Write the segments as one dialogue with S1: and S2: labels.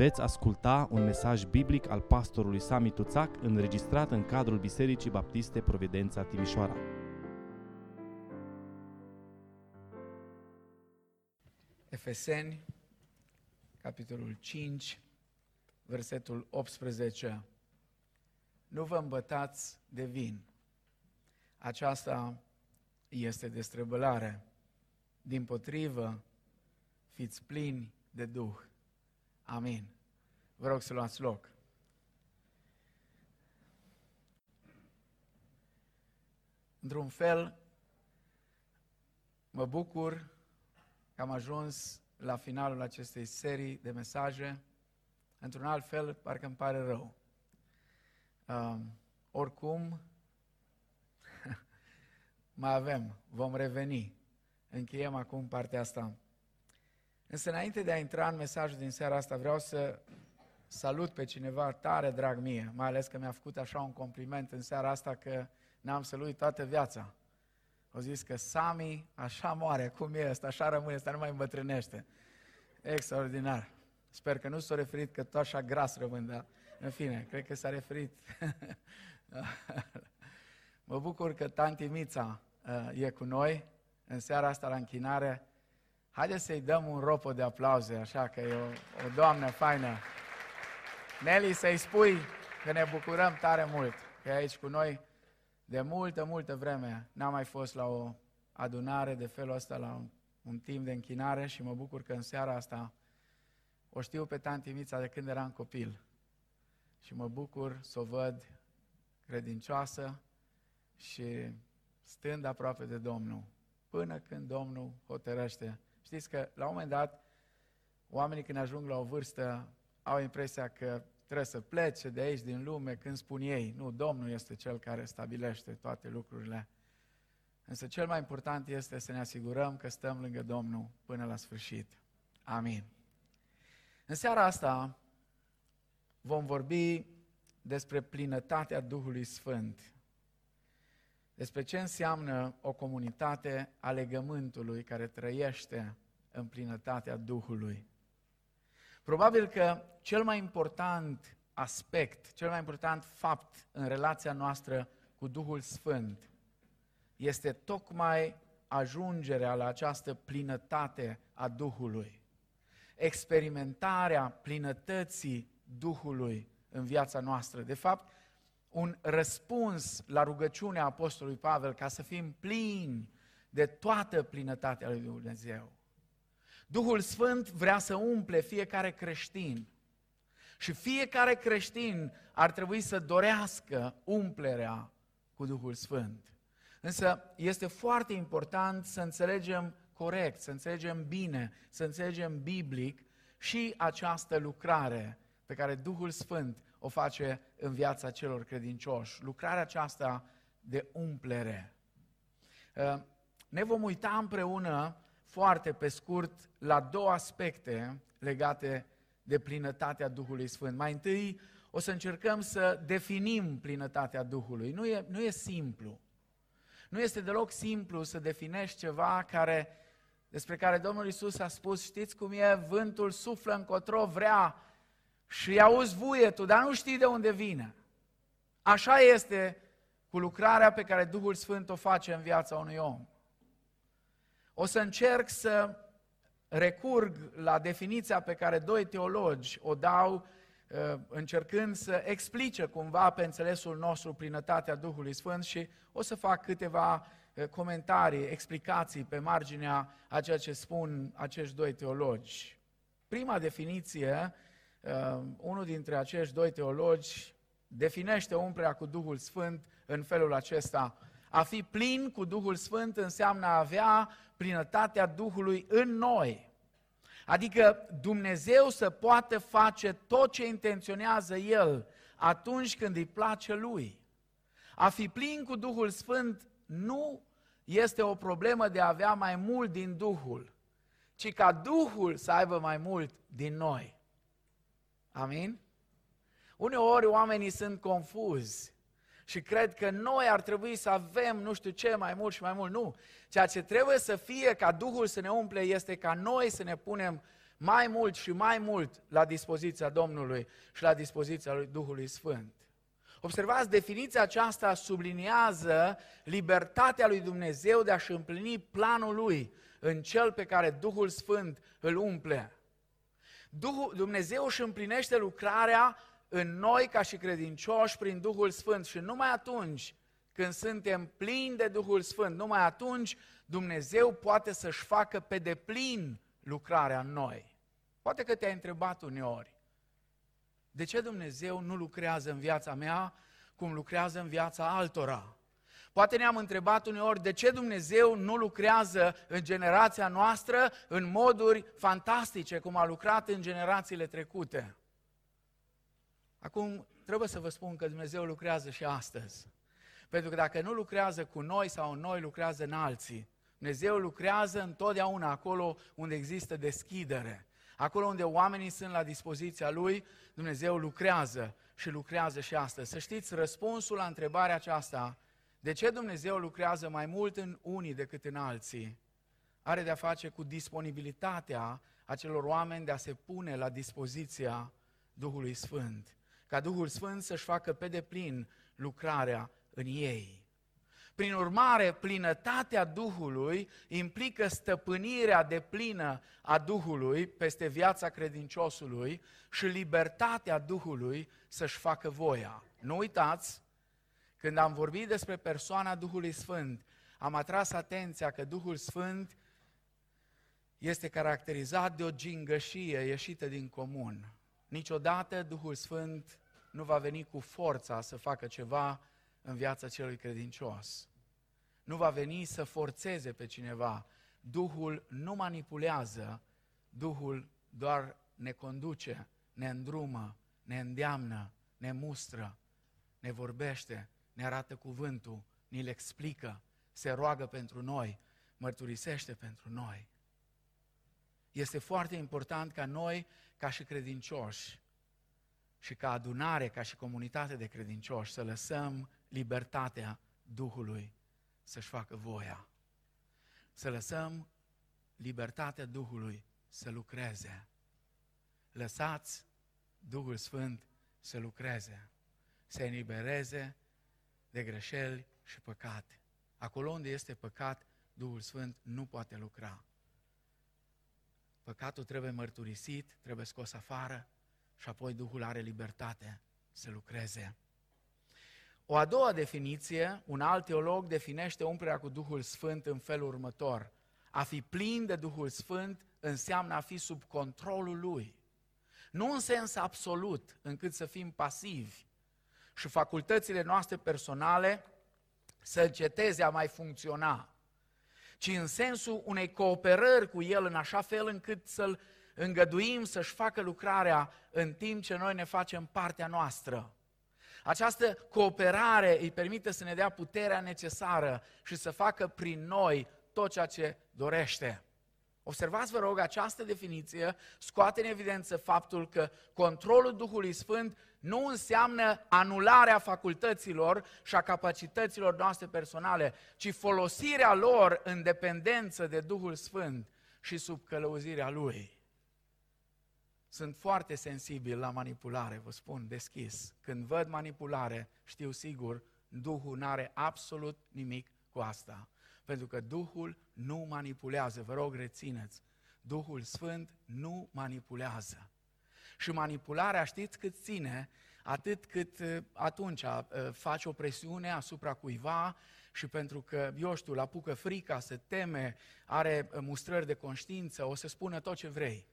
S1: Veți asculta un mesaj biblic al pastorului Sami Tuțac înregistrat în cadrul Bisericii Baptiste Providența Timișoara.
S2: Efeseni, capitolul 5, versetul 18. Nu vă îmbătați de vin. Aceasta este destrăbălare. Din potrivă, fiți plini de Duh. Amin. Vă rog să luați loc. Într-un fel, mă bucur că am ajuns la finalul acestei serii de mesaje. Într-un alt fel, parcă îmi pare rău. Uh, oricum, mai avem, vom reveni. Încheiem acum partea asta. Însă înainte de a intra în mesajul din seara asta, vreau să salut pe cineva tare drag mie, mai ales că mi-a făcut așa un compliment în seara asta că n-am să-l uit toată viața. Au zis că Sami așa moare, cum e ăsta, așa rămâne, ăsta nu mai îmbătrânește. Extraordinar. Sper că nu s-a referit că tot așa gras rămân, dar în fine, cred că s-a referit. mă bucur că tanti Mița uh, e cu noi în seara asta la închinare. Haideți să-i dăm un ropo de aplauze, așa că e o, o doamnă faină. Nelly, să-i spui că ne bucurăm tare mult că e aici cu noi. De multă, multă vreme n-am mai fost la o adunare de felul ăsta, la un, un timp de închinare și mă bucur că în seara asta o știu pe tanti Mița de când eram copil. Și mă bucur să o văd credincioasă și stând aproape de Domnul, până când Domnul hotărăște. Știți că la un moment dat, oamenii când ajung la o vârstă au impresia că trebuie să plece de aici, din lume, când spun ei. Nu, Domnul este Cel care stabilește toate lucrurile. Însă cel mai important este să ne asigurăm că stăm lângă Domnul până la sfârșit. Amin. În seara asta vom vorbi despre plinătatea Duhului Sfânt. Despre ce înseamnă o comunitate a legământului care trăiește în plinătatea Duhului. Probabil că cel mai important aspect, cel mai important fapt în relația noastră cu Duhul Sfânt este tocmai ajungerea la această plinătate a Duhului. Experimentarea plinătății Duhului în viața noastră. De fapt, un răspuns la rugăciunea Apostolului Pavel ca să fim plini de toată plinătatea lui Dumnezeu. Duhul Sfânt vrea să umple fiecare creștin. Și fiecare creștin ar trebui să dorească umplerea cu Duhul Sfânt. Însă este foarte important să înțelegem corect, să înțelegem bine, să înțelegem biblic și această lucrare pe care Duhul Sfânt o face în viața celor credincioși. Lucrarea aceasta de umplere. Uh, ne vom uita împreună foarte pe scurt la două aspecte legate de plinătatea Duhului Sfânt. Mai întâi o să încercăm să definim plinătatea Duhului. Nu e, nu e simplu. Nu este deloc simplu să definești ceva care, despre care Domnul Isus a spus, știți cum e, vântul suflă încotro, vrea și auzi vuietul, dar nu știi de unde vine. Așa este cu lucrarea pe care Duhul Sfânt o face în viața unui om. O să încerc să recurg la definiția pe care doi teologi o dau uh, încercând să explice cumva pe înțelesul nostru plinătatea Duhului Sfânt și o să fac câteva uh, comentarii, explicații pe marginea a ceea ce spun acești doi teologi. Prima definiție, uh, unul dintre acești doi teologi definește umplerea cu Duhul Sfânt în felul acesta. A fi plin cu Duhul Sfânt înseamnă a avea plinătatea Duhului în noi. Adică Dumnezeu să poată face tot ce intenționează El atunci când îi place Lui. A fi plin cu Duhul Sfânt nu este o problemă de a avea mai mult din Duhul, ci ca Duhul să aibă mai mult din noi. Amin? Uneori oamenii sunt confuzi și cred că noi ar trebui să avem nu știu ce mai mult și mai mult. Nu. Ceea ce trebuie să fie ca Duhul să ne umple este ca noi să ne punem mai mult și mai mult la dispoziția Domnului și la dispoziția lui Duhului Sfânt. Observați, definiția aceasta subliniază libertatea lui Dumnezeu de a-și împlini planul lui în cel pe care Duhul Sfânt îl umple. Duhul, Dumnezeu își împlinește lucrarea în noi ca și credincioși prin Duhul Sfânt și numai atunci când suntem plini de Duhul Sfânt, numai atunci Dumnezeu poate să-și facă pe deplin lucrarea în noi. Poate că te-ai întrebat uneori, de ce Dumnezeu nu lucrează în viața mea cum lucrează în viața altora? Poate ne-am întrebat uneori de ce Dumnezeu nu lucrează în generația noastră în moduri fantastice, cum a lucrat în generațiile trecute. Acum, trebuie să vă spun că Dumnezeu lucrează și astăzi. Pentru că dacă nu lucrează cu noi sau noi lucrează în alții, Dumnezeu lucrează întotdeauna acolo unde există deschidere. Acolo unde oamenii sunt la dispoziția Lui, Dumnezeu lucrează și lucrează și astăzi. Să știți, răspunsul la întrebarea aceasta, de ce Dumnezeu lucrează mai mult în unii decât în alții, are de-a face cu disponibilitatea acelor oameni de a se pune la dispoziția Duhului Sfânt. Ca Duhul Sfânt să-și facă pe deplin lucrarea în ei. Prin urmare, plinătatea Duhului implică stăpânirea de plină a Duhului peste viața credinciosului și libertatea Duhului să-și facă voia. Nu uitați, când am vorbit despre persoana Duhului Sfânt, am atras atenția că Duhul Sfânt este caracterizat de o gingășie ieșită din comun. Niciodată Duhul Sfânt nu va veni cu forța să facă ceva în viața celui credincios nu va veni să forțeze pe cineva. Duhul nu manipulează, Duhul doar ne conduce, ne îndrumă, ne îndeamnă, ne mustră, ne vorbește, ne arată cuvântul, ni-l explică, se roagă pentru noi, mărturisește pentru noi. Este foarte important ca noi, ca și credincioși, și ca adunare, ca și comunitate de credincioși, să lăsăm libertatea Duhului să-și facă voia. Să lăsăm libertatea Duhului să lucreze. Lăsați Duhul Sfânt să lucreze, să elibereze de greșeli și păcate. Acolo unde este păcat, Duhul Sfânt nu poate lucra. Păcatul trebuie mărturisit, trebuie scos afară și apoi Duhul are libertate să lucreze. O a doua definiție, un alt teolog definește umplerea cu Duhul Sfânt în felul următor. A fi plin de Duhul Sfânt înseamnă a fi sub controlul Lui. Nu în sens absolut, încât să fim pasivi și facultățile noastre personale să înceteze a mai funcționa, ci în sensul unei cooperări cu El în așa fel încât să-L îngăduim să-și facă lucrarea în timp ce noi ne facem partea noastră. Această cooperare îi permite să ne dea puterea necesară și să facă prin noi tot ceea ce dorește. Observați, vă rog, această definiție scoate în evidență faptul că controlul Duhului Sfânt nu înseamnă anularea facultăților și a capacităților noastre personale, ci folosirea lor în dependență de Duhul Sfânt și sub călăuzirea Lui. Sunt foarte sensibil la manipulare, vă spun deschis. Când văd manipulare, știu sigur, Duhul nu are absolut nimic cu asta. Pentru că Duhul nu manipulează, vă rog rețineți. Duhul Sfânt nu manipulează. Și manipularea știți cât ține? Atât cât uh, atunci uh, faci o presiune asupra cuiva și pentru că, eu știu, la apucă frica, se teme, are uh, mustrări de conștiință, o să spună tot ce vrei.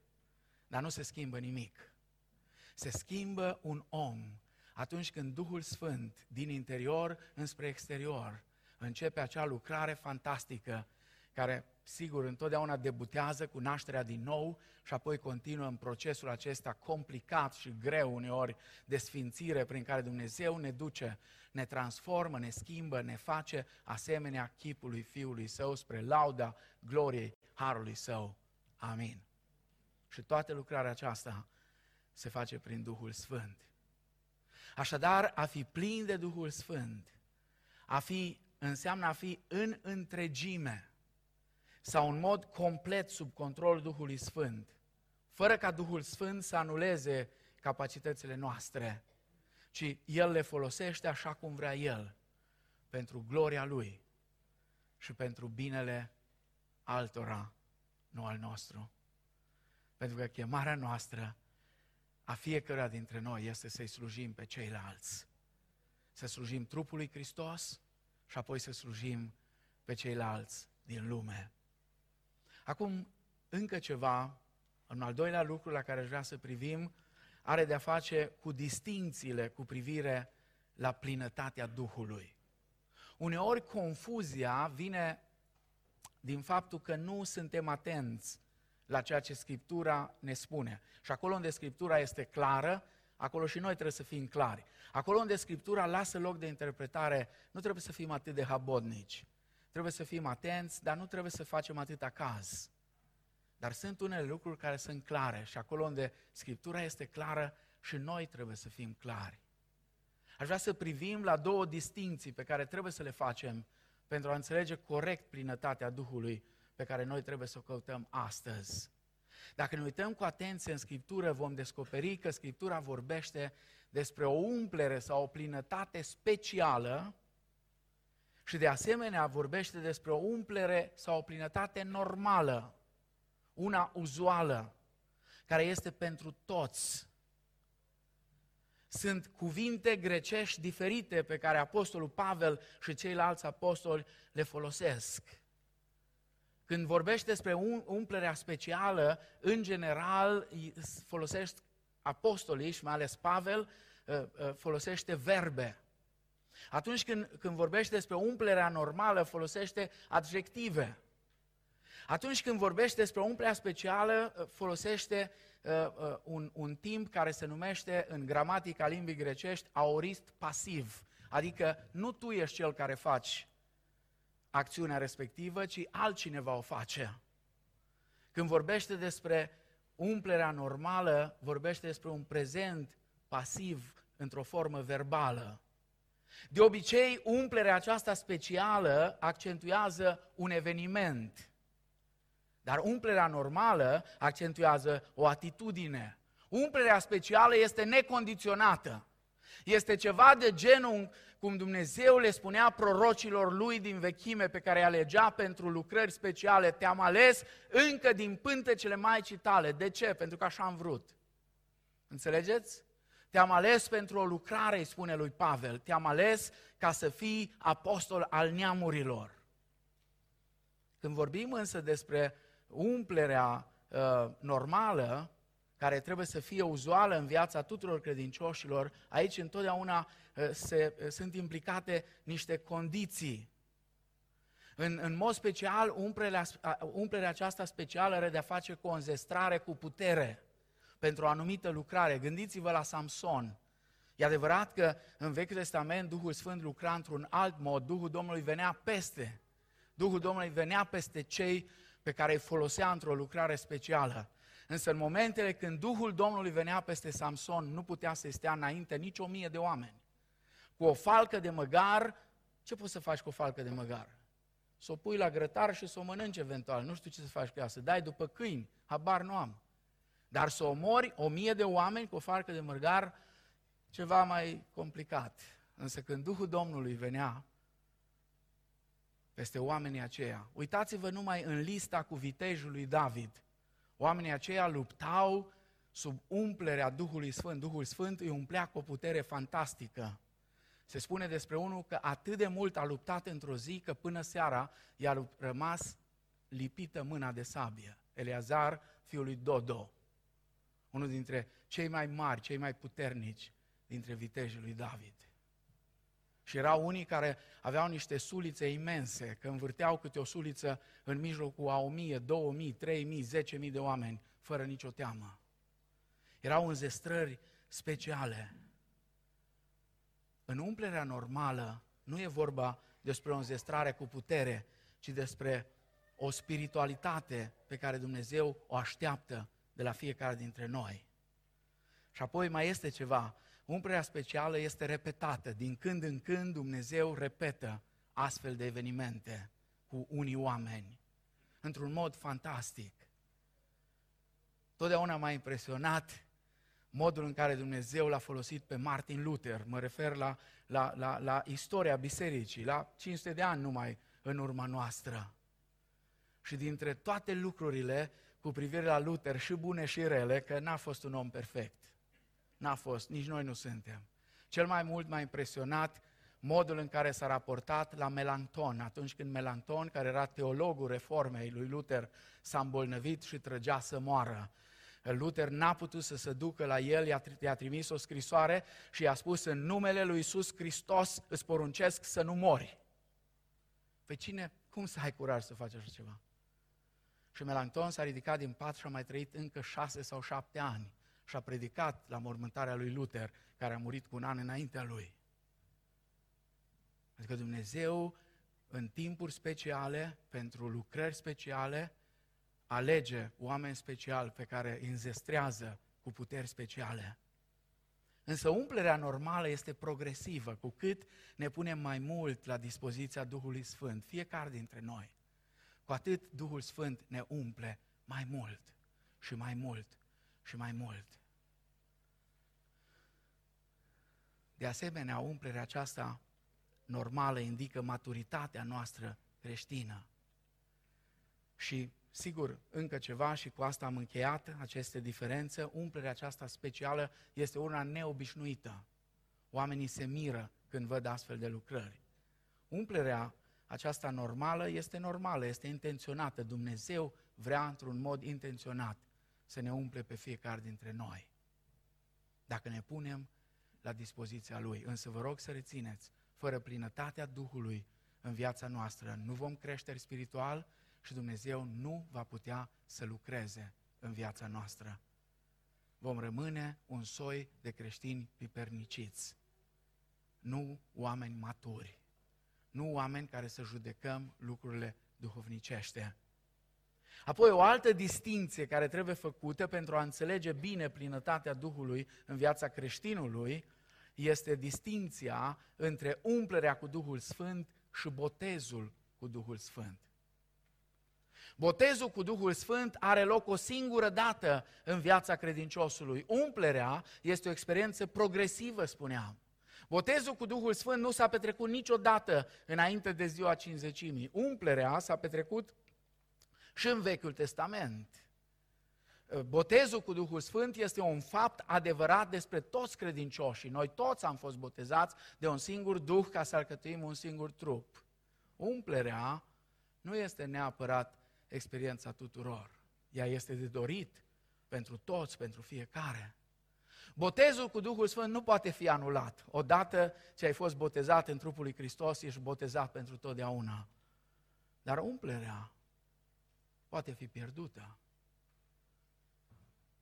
S2: Dar nu se schimbă nimic. Se schimbă un om atunci când Duhul Sfânt din interior înspre exterior începe acea lucrare fantastică care, sigur, întotdeauna debutează cu nașterea din nou și apoi continuă în procesul acesta complicat și greu uneori de sfințire prin care Dumnezeu ne duce, ne transformă, ne schimbă, ne face asemenea chipului Fiului Său spre lauda gloriei Harului Său. Amin. Și toată lucrarea aceasta se face prin Duhul Sfânt. Așadar, a fi plin de Duhul Sfânt, a fi, înseamnă a fi în întregime sau în mod complet sub controlul Duhului Sfânt, fără ca Duhul Sfânt să anuleze capacitățile noastre, ci El le folosește așa cum vrea El, pentru gloria Lui și pentru binele altora, nu al nostru. Pentru că chemarea noastră a fiecăruia dintre noi este să-i slujim pe ceilalți. Să slujim trupului Hristos și apoi să slujim pe ceilalți din lume. Acum, încă ceva, un al doilea lucru la care aș vrea să privim, are de-a face cu distințiile cu privire la plinătatea Duhului. Uneori confuzia vine din faptul că nu suntem atenți la ceea ce Scriptura ne spune. Și acolo unde Scriptura este clară, acolo și noi trebuie să fim clari. Acolo unde Scriptura lasă loc de interpretare, nu trebuie să fim atât de habodnici. Trebuie să fim atenți, dar nu trebuie să facem atâta caz. Dar sunt unele lucruri care sunt clare și acolo unde Scriptura este clară și noi trebuie să fim clari. Aș vrea să privim la două distinții pe care trebuie să le facem pentru a înțelege corect plinătatea Duhului pe care noi trebuie să o căutăm astăzi. Dacă ne uităm cu atenție în Scriptură, vom descoperi că Scriptura vorbește despre o umplere sau o plinătate specială și de asemenea vorbește despre o umplere sau o plinătate normală, una uzuală, care este pentru toți. Sunt cuvinte grecești diferite pe care Apostolul Pavel și ceilalți apostoli le folosesc. Când vorbești despre umplerea specială, în general folosești apostolii și mai ales Pavel, ă, ă, folosește verbe. Atunci când, când vorbește despre umplerea normală, folosește adjective. Atunci când vorbește despre umplerea specială, ă, folosește uh, uh, un, un timp care se numește în gramatica limbii grecești aorist pasiv. Adică nu tu ești cel care faci acțiunea respectivă, ci altcineva o face. Când vorbește despre umplerea normală, vorbește despre un prezent pasiv într-o formă verbală. De obicei, umplerea aceasta specială accentuează un eveniment, dar umplerea normală accentuează o atitudine. Umplerea specială este necondiționată. Este ceva de genul cum Dumnezeu le spunea prorocilor lui din vechime pe care îi alegea pentru lucrări speciale, te-am ales încă din pântecele Maicii tale. De ce? Pentru că așa am vrut. Înțelegeți? Te-am ales pentru o lucrare, îi spune lui Pavel. Te-am ales ca să fii apostol al neamurilor. Când vorbim însă despre umplerea uh, normală, care trebuie să fie uzuală în viața tuturor credincioșilor, aici întotdeauna uh, se, uh, sunt implicate niște condiții. În, în mod special, umplerea, umplerea aceasta specială are de-a face cu o înzestrare cu putere pentru o anumită lucrare. Gândiți-vă la Samson. E adevărat că în Vechiul Testament Duhul Sfânt lucra într-un alt mod, Duhul Domnului venea peste. Duhul Domnului venea peste cei pe care îi folosea într-o lucrare specială. Însă în momentele când Duhul Domnului venea peste Samson, nu putea să stea înainte nici o mie de oameni. Cu o falcă de măgar, ce poți să faci cu o falcă de măgar? Să o pui la grătar și să o mănânci eventual. Nu știu ce să faci cu ea, să dai după câini, habar nu am. Dar să omori o mie de oameni cu o falcă de măgar, ceva mai complicat. Însă când Duhul Domnului venea peste oamenii aceia, uitați-vă numai în lista cu vitejul lui David – Oamenii aceia luptau sub umplerea Duhului Sfânt. Duhul Sfânt îi umplea cu o putere fantastică. Se spune despre unul că atât de mult a luptat într-o zi că până seara i-a rămas lipită mâna de sabie. Eleazar, fiul lui Dodo, unul dintre cei mai mari, cei mai puternici dintre vitejii lui David. Și erau unii care aveau niște sulițe imense, că învârteau câte o suliță în mijlocul a o mie, două mii, trei mii, zece mii de oameni, fără nicio teamă. Erau înzestrări speciale. În umplerea normală nu e vorba despre o înzestrare cu putere, ci despre o spiritualitate pe care Dumnezeu o așteaptă de la fiecare dintre noi. Și apoi mai este ceva, Umplerea specială este repetată. Din când în când Dumnezeu repetă astfel de evenimente cu unii oameni, într-un mod fantastic. Totdeauna m-a impresionat modul în care Dumnezeu l-a folosit pe Martin Luther. Mă refer la, la, la, la istoria bisericii, la 500 de ani numai în urma noastră. Și dintre toate lucrurile cu privire la Luther, și bune și rele, că n-a fost un om perfect. N-a fost, nici noi nu suntem. Cel mai mult m-a impresionat modul în care s-a raportat la Melanchthon, atunci când Melanchthon, care era teologul reformei lui Luther, s-a îmbolnăvit și trăgea să moară. Luther n-a putut să se ducă la el, i-a, i-a trimis o scrisoare și i-a spus în numele lui Iisus Hristos îți poruncesc să nu mori. Pe cine, cum să ai curaj să faci așa ceva? Și Melanchthon s-a ridicat din pat și a mai trăit încă șase sau șapte ani și a predicat la mormântarea lui Luther, care a murit cu un an înaintea lui. Adică Dumnezeu, în timpuri speciale, pentru lucrări speciale, alege oameni speciali pe care îi înzestrează cu puteri speciale. Însă umplerea normală este progresivă, cu cât ne punem mai mult la dispoziția Duhului Sfânt, fiecare dintre noi. Cu atât Duhul Sfânt ne umple mai mult și mai mult și mai mult. De asemenea, umplerea aceasta normală indică maturitatea noastră creștină. Și Sigur, încă ceva și cu asta am încheiat aceste diferențe. Umplerea aceasta specială este una neobișnuită. Oamenii se miră când văd astfel de lucrări. Umplerea aceasta normală este normală, este intenționată. Dumnezeu vrea într-un mod intenționat să ne umple pe fiecare dintre noi. Dacă ne punem la dispoziția Lui. Însă vă rog să rețineți, fără plinătatea Duhului în viața noastră, nu vom crește spiritual, și Dumnezeu nu va putea să lucreze în viața noastră. Vom rămâne un soi de creștini piperniciți, nu oameni maturi, nu oameni care să judecăm lucrurile duhovnicește. Apoi o altă distinție care trebuie făcută pentru a înțelege bine plinătatea Duhului în viața creștinului este distinția între umplerea cu Duhul Sfânt și botezul cu Duhul Sfânt. Botezul cu Duhul Sfânt are loc o singură dată în viața credinciosului. Umplerea este o experiență progresivă, spuneam. Botezul cu Duhul Sfânt nu s-a petrecut niciodată înainte de ziua cinzecimii. Umplerea s-a petrecut și în Vechiul Testament. Botezul cu Duhul Sfânt este un fapt adevărat despre toți credincioșii. Noi toți am fost botezați de un singur Duh ca să alcătuim un singur trup. Umplerea nu este neapărat experiența tuturor. Ea este de dorit pentru toți, pentru fiecare. Botezul cu Duhul Sfânt nu poate fi anulat. Odată ce ai fost botezat în trupul lui Hristos, ești botezat pentru totdeauna. Dar umplerea poate fi pierdută.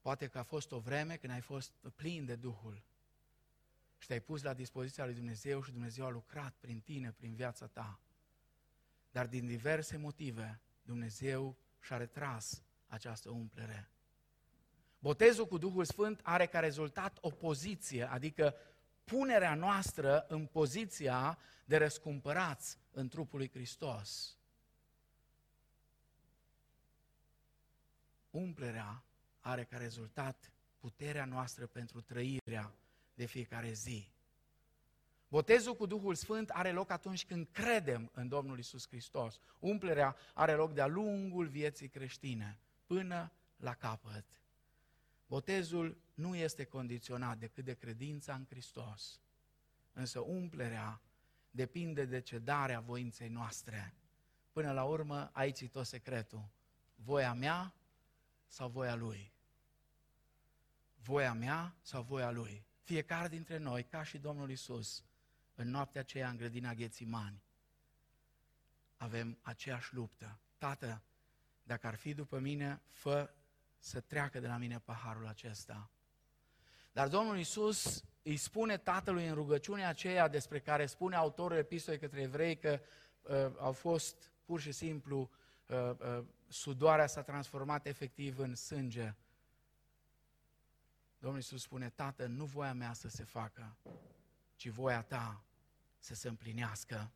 S2: Poate că a fost o vreme când ai fost plin de Duhul și te-ai pus la dispoziția lui Dumnezeu și Dumnezeu a lucrat prin tine, prin viața ta. Dar din diverse motive, Dumnezeu și-a retras această umplere. Botezul cu Duhul Sfânt are ca rezultat o poziție, adică punerea noastră în poziția de răscumpărați în trupul lui Hristos. Umplerea are ca rezultat puterea noastră pentru trăirea de fiecare zi. Botezul cu Duhul Sfânt are loc atunci când credem în Domnul Isus Hristos. Umplerea are loc de-a lungul vieții creștine, până la capăt. Botezul nu este condiționat decât de credința în Hristos, însă umplerea depinde de cedarea voinței noastre. Până la urmă, aici e tot secretul. Voia mea sau voia Lui? Voia mea sau voia Lui? Fiecare dintre noi, ca și Domnul Isus, în noaptea aceea în grădina Ghețimani, avem aceeași luptă. Tată, dacă ar fi după mine, fă să treacă de la mine paharul acesta. Dar Domnul Isus îi spune tatălui în rugăciunea aceea despre care spune autorul epistolei către evrei că uh, au fost pur și simplu, uh, uh, sudoarea s-a transformat efectiv în sânge. Domnul Isus spune, Tată, nu voia mea să se facă, ci voia ta să se împlinească.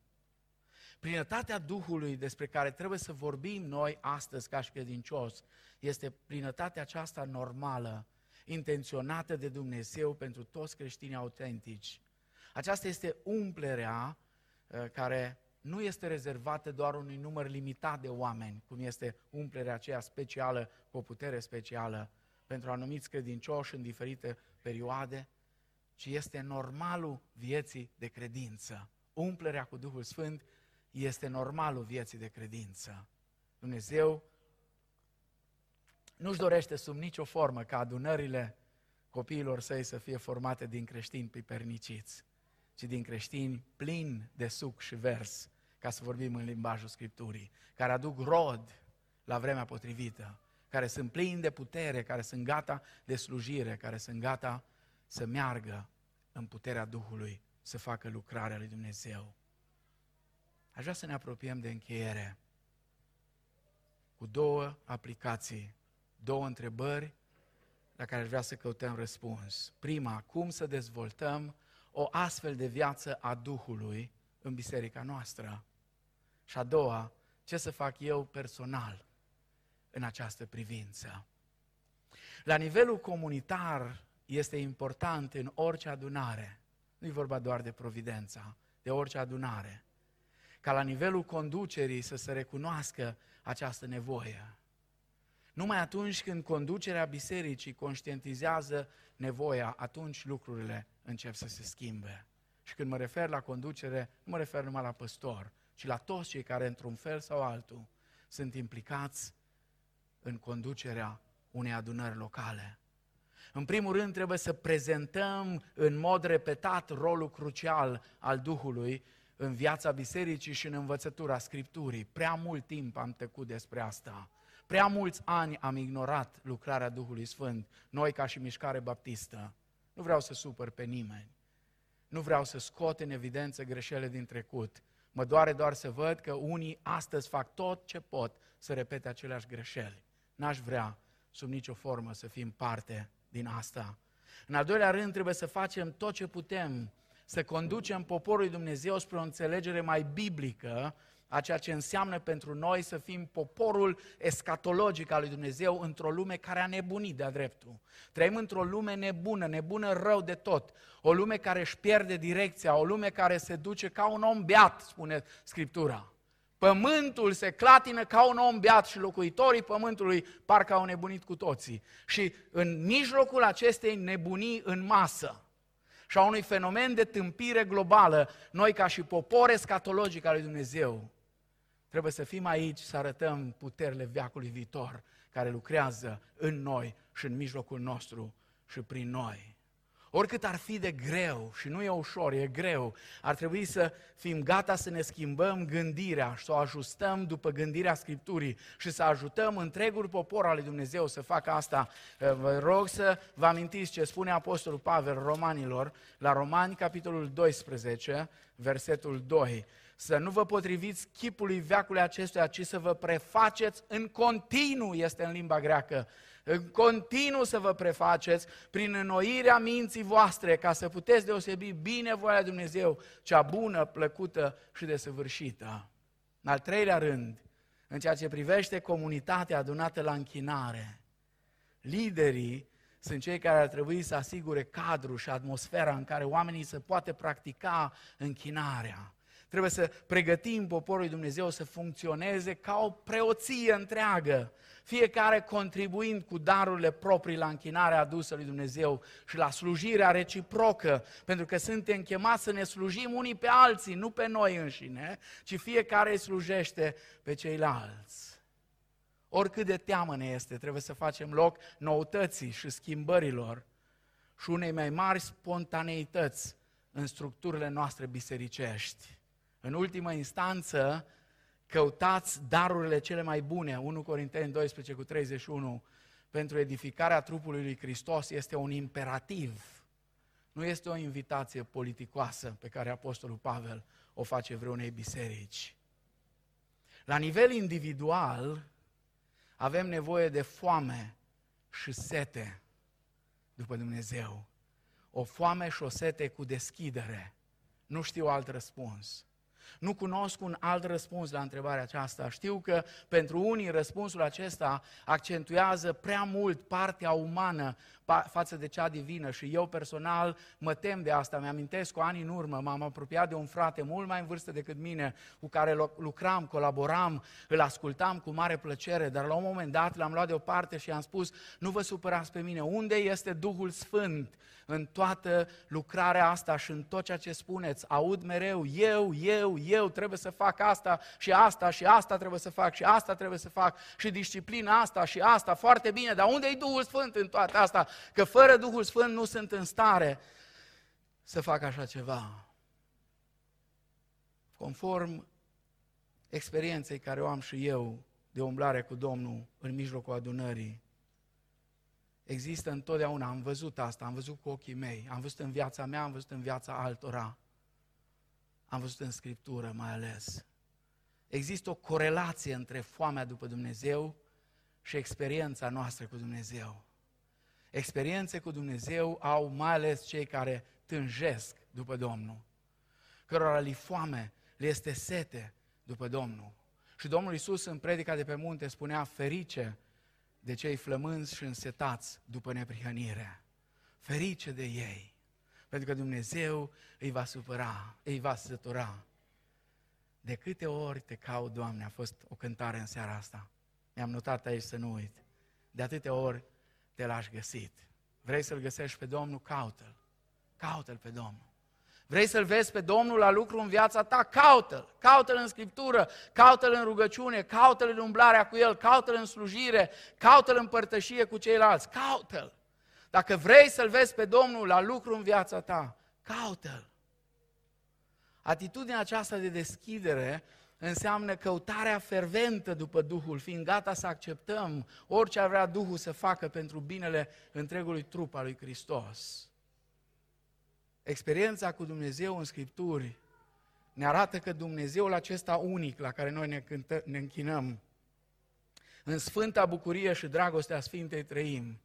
S2: Plinătatea Duhului despre care trebuie să vorbim noi astăzi ca și credincios este plinătatea aceasta normală, intenționată de Dumnezeu pentru toți creștinii autentici. Aceasta este umplerea uh, care nu este rezervată doar unui număr limitat de oameni, cum este umplerea aceea specială cu o putere specială pentru anumiți credincioși în diferite perioade, ci este normalul vieții de credință. Umplerea cu Duhul Sfânt este normalul vieții de credință. Dumnezeu nu-și dorește sub nicio formă ca adunările copiilor săi să fie formate din creștini piperniciți, ci din creștini plini de suc și vers, ca să vorbim în limbajul Scripturii, care aduc rod la vremea potrivită, care sunt plini de putere, care sunt gata de slujire, care sunt gata să meargă în puterea Duhului, să facă lucrarea lui Dumnezeu. Aș vrea să ne apropiem de încheiere cu două aplicații, două întrebări la care aș vrea să căutăm răspuns. Prima, cum să dezvoltăm o astfel de viață a Duhului în biserica noastră? Și a doua, ce să fac eu personal în această privință? La nivelul comunitar este important în orice adunare, nu e vorba doar de providența, de orice adunare, ca la nivelul conducerii să se recunoască această nevoie. Numai atunci când conducerea bisericii conștientizează nevoia, atunci lucrurile încep să se schimbe. Și când mă refer la conducere, nu mă refer numai la păstor, ci la toți cei care, într-un fel sau altul, sunt implicați în conducerea unei adunări locale. În primul rând, trebuie să prezentăm în mod repetat rolul crucial al Duhului în viața bisericii și în învățătura Scripturii. Prea mult timp am trecut despre asta. Prea mulți ani am ignorat lucrarea Duhului Sfânt, noi ca și mișcare baptistă. Nu vreau să supăr pe nimeni. Nu vreau să scot în evidență greșele din trecut. Mă doare doar să văd că unii astăzi fac tot ce pot să repete aceleași greșeli. N-aș vrea sub nicio formă să fim parte din asta. În al doilea rând, trebuie să facem tot ce putem să conducem poporul lui Dumnezeu spre o înțelegere mai biblică a ceea ce înseamnă pentru noi să fim poporul escatologic al lui Dumnezeu într-o lume care a nebunit de-a dreptul. Trăim într-o lume nebună, nebună rău de tot. O lume care își pierde direcția, o lume care se duce ca un om beat, spune Scriptura. Pământul se clatină ca un om beat și locuitorii pământului parcă au nebunit cu toții. Și în mijlocul acestei nebunii în masă, și a unui fenomen de tâmpire globală, noi ca și popor escatologic al lui Dumnezeu, trebuie să fim aici să arătăm puterile veacului viitor care lucrează în noi și în mijlocul nostru și prin noi. Oricât ar fi de greu, și nu e ușor, e greu, ar trebui să fim gata să ne schimbăm gândirea și să o ajustăm după gândirea Scripturii și să ajutăm întregul popor al lui Dumnezeu să facă asta. Vă rog să vă amintiți ce spune Apostolul Pavel romanilor la Romani, capitolul 12, versetul 2 să nu vă potriviți chipului veacului acestuia, ci să vă prefaceți în continuu, este în limba greacă, în continuu să vă prefaceți prin înnoirea minții voastre, ca să puteți deosebi bine voia Dumnezeu, cea bună, plăcută și desăvârșită. În al treilea rând, în ceea ce privește comunitatea adunată la închinare, liderii sunt cei care ar trebui să asigure cadrul și atmosfera în care oamenii să poată practica închinarea. Trebuie să pregătim poporul lui Dumnezeu să funcționeze ca o preoție întreagă, fiecare contribuind cu darurile proprii la închinarea adusă lui Dumnezeu și la slujirea reciprocă, pentru că suntem chemați să ne slujim unii pe alții, nu pe noi înșine, ci fiecare îi slujește pe ceilalți. Oricât de teamă ne este, trebuie să facem loc noutății și schimbărilor și unei mai mari spontaneități în structurile noastre bisericești. În ultimă instanță, căutați darurile cele mai bune, 1 Corinteni 12 cu 31, pentru edificarea trupului lui Hristos este un imperativ. Nu este o invitație politicoasă pe care Apostolul Pavel o face vreunei biserici. La nivel individual, avem nevoie de foame și sete după Dumnezeu. O foame și o sete cu deschidere. Nu știu alt răspuns. Nu cunosc un alt răspuns la întrebarea aceasta. Știu că pentru unii răspunsul acesta accentuează prea mult partea umană față de cea divină și eu personal mă tem de asta. Mi-amintesc cu ani în urmă, m-am apropiat de un frate mult mai în vârstă decât mine, cu care lucram, colaboram, îl ascultam cu mare plăcere, dar la un moment dat l-am luat deoparte și i-am spus, nu vă supărați pe mine, unde este Duhul Sfânt în toată lucrarea asta și în tot ceea ce spuneți? Aud mereu, eu, eu, eu trebuie să fac asta și asta și asta trebuie să fac și asta trebuie să fac și disciplina asta și asta, foarte bine, dar unde e Duhul Sfânt în toate asta? că fără Duhul Sfânt nu sunt în stare să fac așa ceva. Conform experienței care o am și eu de umblare cu Domnul în mijlocul adunării, există întotdeauna, am văzut asta, am văzut cu ochii mei, am văzut în viața mea, am văzut în viața altora, am văzut în Scriptură mai ales. Există o corelație între foamea după Dumnezeu și experiența noastră cu Dumnezeu. Experiențe cu Dumnezeu au mai ales cei care tânjesc după Domnul, cărora li foame, le este sete după Domnul. Și Domnul Isus în predica de pe munte spunea, ferice de cei flămânzi și însetați după neprihănire. Ferice de ei, pentru că Dumnezeu îi va supăra, îi va sătura. De câte ori te caut, Doamne, a fost o cântare în seara asta. Mi-am notat aici să nu uit. De atâtea ori te l-aș găsit. Vrei să-L găsești pe Domnul? Caută-L. Caută-L pe Domnul. Vrei să-L vezi pe Domnul la lucru în viața ta? Caută-L. Caută-L în Scriptură, caută-L în rugăciune, caută-L în umblarea cu El, caută-L în slujire, caută-L în părtășie cu ceilalți, caută-L. Dacă vrei să-L vezi pe Domnul la lucru în viața ta, caută-L. Atitudinea aceasta de deschidere înseamnă căutarea ferventă după Duhul, fiind gata să acceptăm orice ar vrea Duhul să facă pentru binele întregului trup al lui Hristos. Experiența cu Dumnezeu în Scripturi ne arată că Dumnezeul acesta unic la care noi ne, cântă, ne închinăm, în sfânta bucurie și dragostea Sfintei Trăim,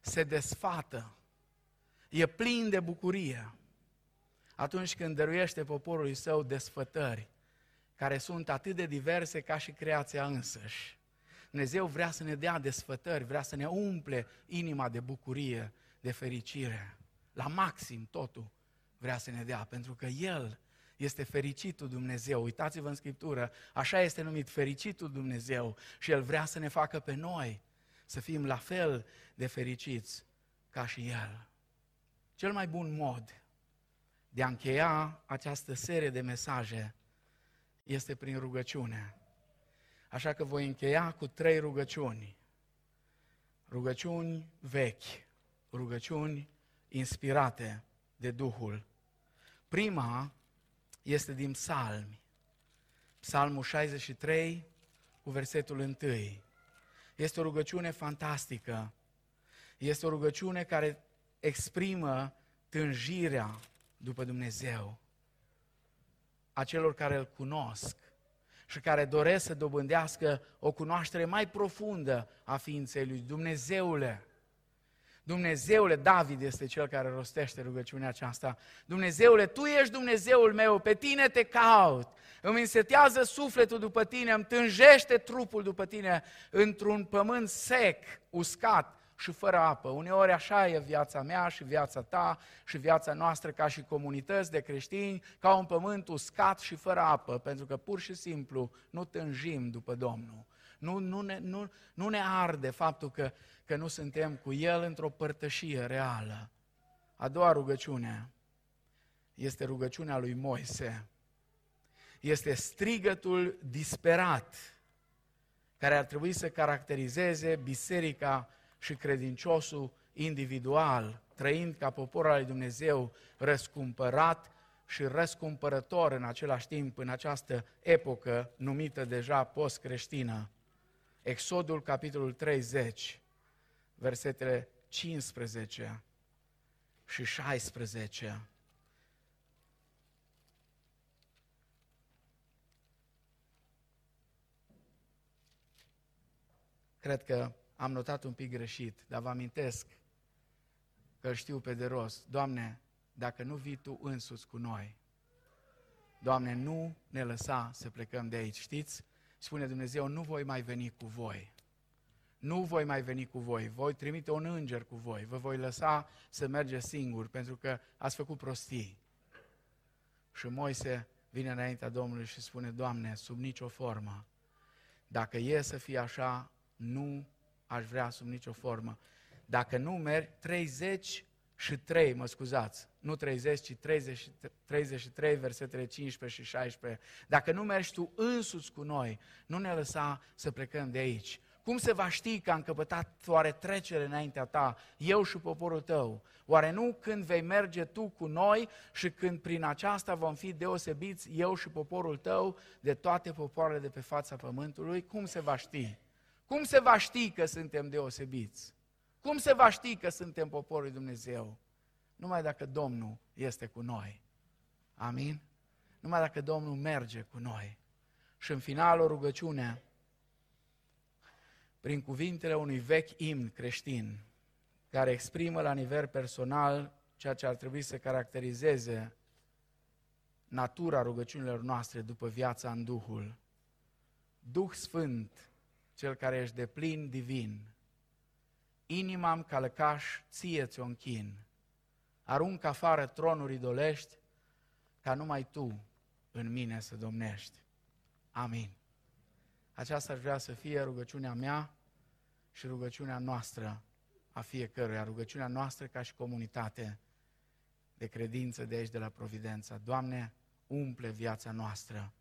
S2: se desfată, e plin de bucurie atunci când dăruiește poporului său desfătări care sunt atât de diverse ca și creația însăși. Dumnezeu vrea să ne dea desfătări, vrea să ne umple inima de bucurie, de fericire. La maxim totul vrea să ne dea, pentru că El este fericitul Dumnezeu. Uitați-vă în Scriptură, așa este numit fericitul Dumnezeu și El vrea să ne facă pe noi să fim la fel de fericiți ca și El. Cel mai bun mod de a încheia această serie de mesaje este prin rugăciune. Așa că voi încheia cu trei rugăciuni. Rugăciuni vechi, rugăciuni inspirate de Duhul. Prima este din psalmi. Psalmul 63 cu versetul 1. Este o rugăciune fantastică. Este o rugăciune care exprimă tânjirea după Dumnezeu a celor care îl cunosc și care doresc să dobândească o cunoaștere mai profundă a ființei lui Dumnezeule. Dumnezeule, David este cel care rostește rugăciunea aceasta. Dumnezeule, Tu ești Dumnezeul meu, pe Tine te caut. Îmi însetează sufletul după Tine, îmi tânjește trupul după Tine într-un pământ sec, uscat, și fără apă. Uneori așa e viața mea și viața ta și viața noastră ca și comunități de creștini, ca un pământ uscat și fără apă, pentru că pur și simplu nu tânjim după Domnul. Nu, nu, ne, nu, nu ne arde faptul că, că nu suntem cu El într-o părtășie reală. A doua rugăciune este rugăciunea lui Moise. Este strigătul disperat care ar trebui să caracterizeze biserica și credinciosul individual, trăind ca popor al lui Dumnezeu, răscumpărat și răscumpărător în același timp, în această epocă numită deja post-creștină. Exodul, capitolul 30, versetele 15 și 16. Cred că am notat un pic greșit, dar vă amintesc că știu pe de rost. Doamne, dacă nu vii Tu însuți cu noi, Doamne, nu ne lăsa să plecăm de aici, știți? Spune Dumnezeu, nu voi mai veni cu voi. Nu voi mai veni cu voi, voi trimite un înger cu voi, vă voi lăsa să mergeți singuri, pentru că ați făcut prostii. Și Moise vine înaintea Domnului și spune, Doamne, sub nicio formă, dacă e să fie așa, nu aș vrea sub nicio formă. Dacă nu merg, 30 și 3, mă scuzați, nu 30, ci 30, 33, versetele 15 și 16. Dacă nu mergi tu însuți cu noi, nu ne lăsa să plecăm de aici. Cum se va ști că am căpătat oare trecere înaintea ta, eu și poporul tău? Oare nu când vei merge tu cu noi și când prin aceasta vom fi deosebiți eu și poporul tău de toate popoarele de pe fața pământului? Cum se va ști? Cum se va ști că suntem deosebiți? Cum se va ști că suntem poporul lui Dumnezeu? Numai dacă Domnul este cu noi. Amin? Numai dacă Domnul merge cu noi. Și în final o rugăciune prin cuvintele unui vechi imn creștin, care exprimă la nivel personal ceea ce ar trebui să caracterizeze natura rugăciunilor noastre după viața în Duhul. Duh Sfânt, cel care ești de plin divin, inima-mi calcaș, ție ți-o închin, arunc afară tronuri idolești, ca numai Tu în mine să domnești. Amin. Aceasta ar vrea să fie rugăciunea mea și rugăciunea noastră a fiecăruia, rugăciunea noastră ca și comunitate de credință de aici, de la Providența. Doamne, umple viața noastră.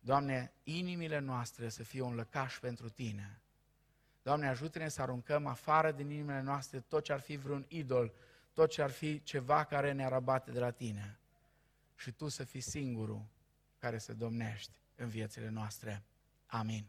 S2: Doamne, inimile noastre să fie un lăcaș pentru Tine. Doamne, ajută-ne să aruncăm afară din inimile noastre tot ce ar fi vreun idol, tot ce ar fi ceva care ne arabate de la Tine. Și Tu să fii singurul care să domnești în viețile noastre. Amin.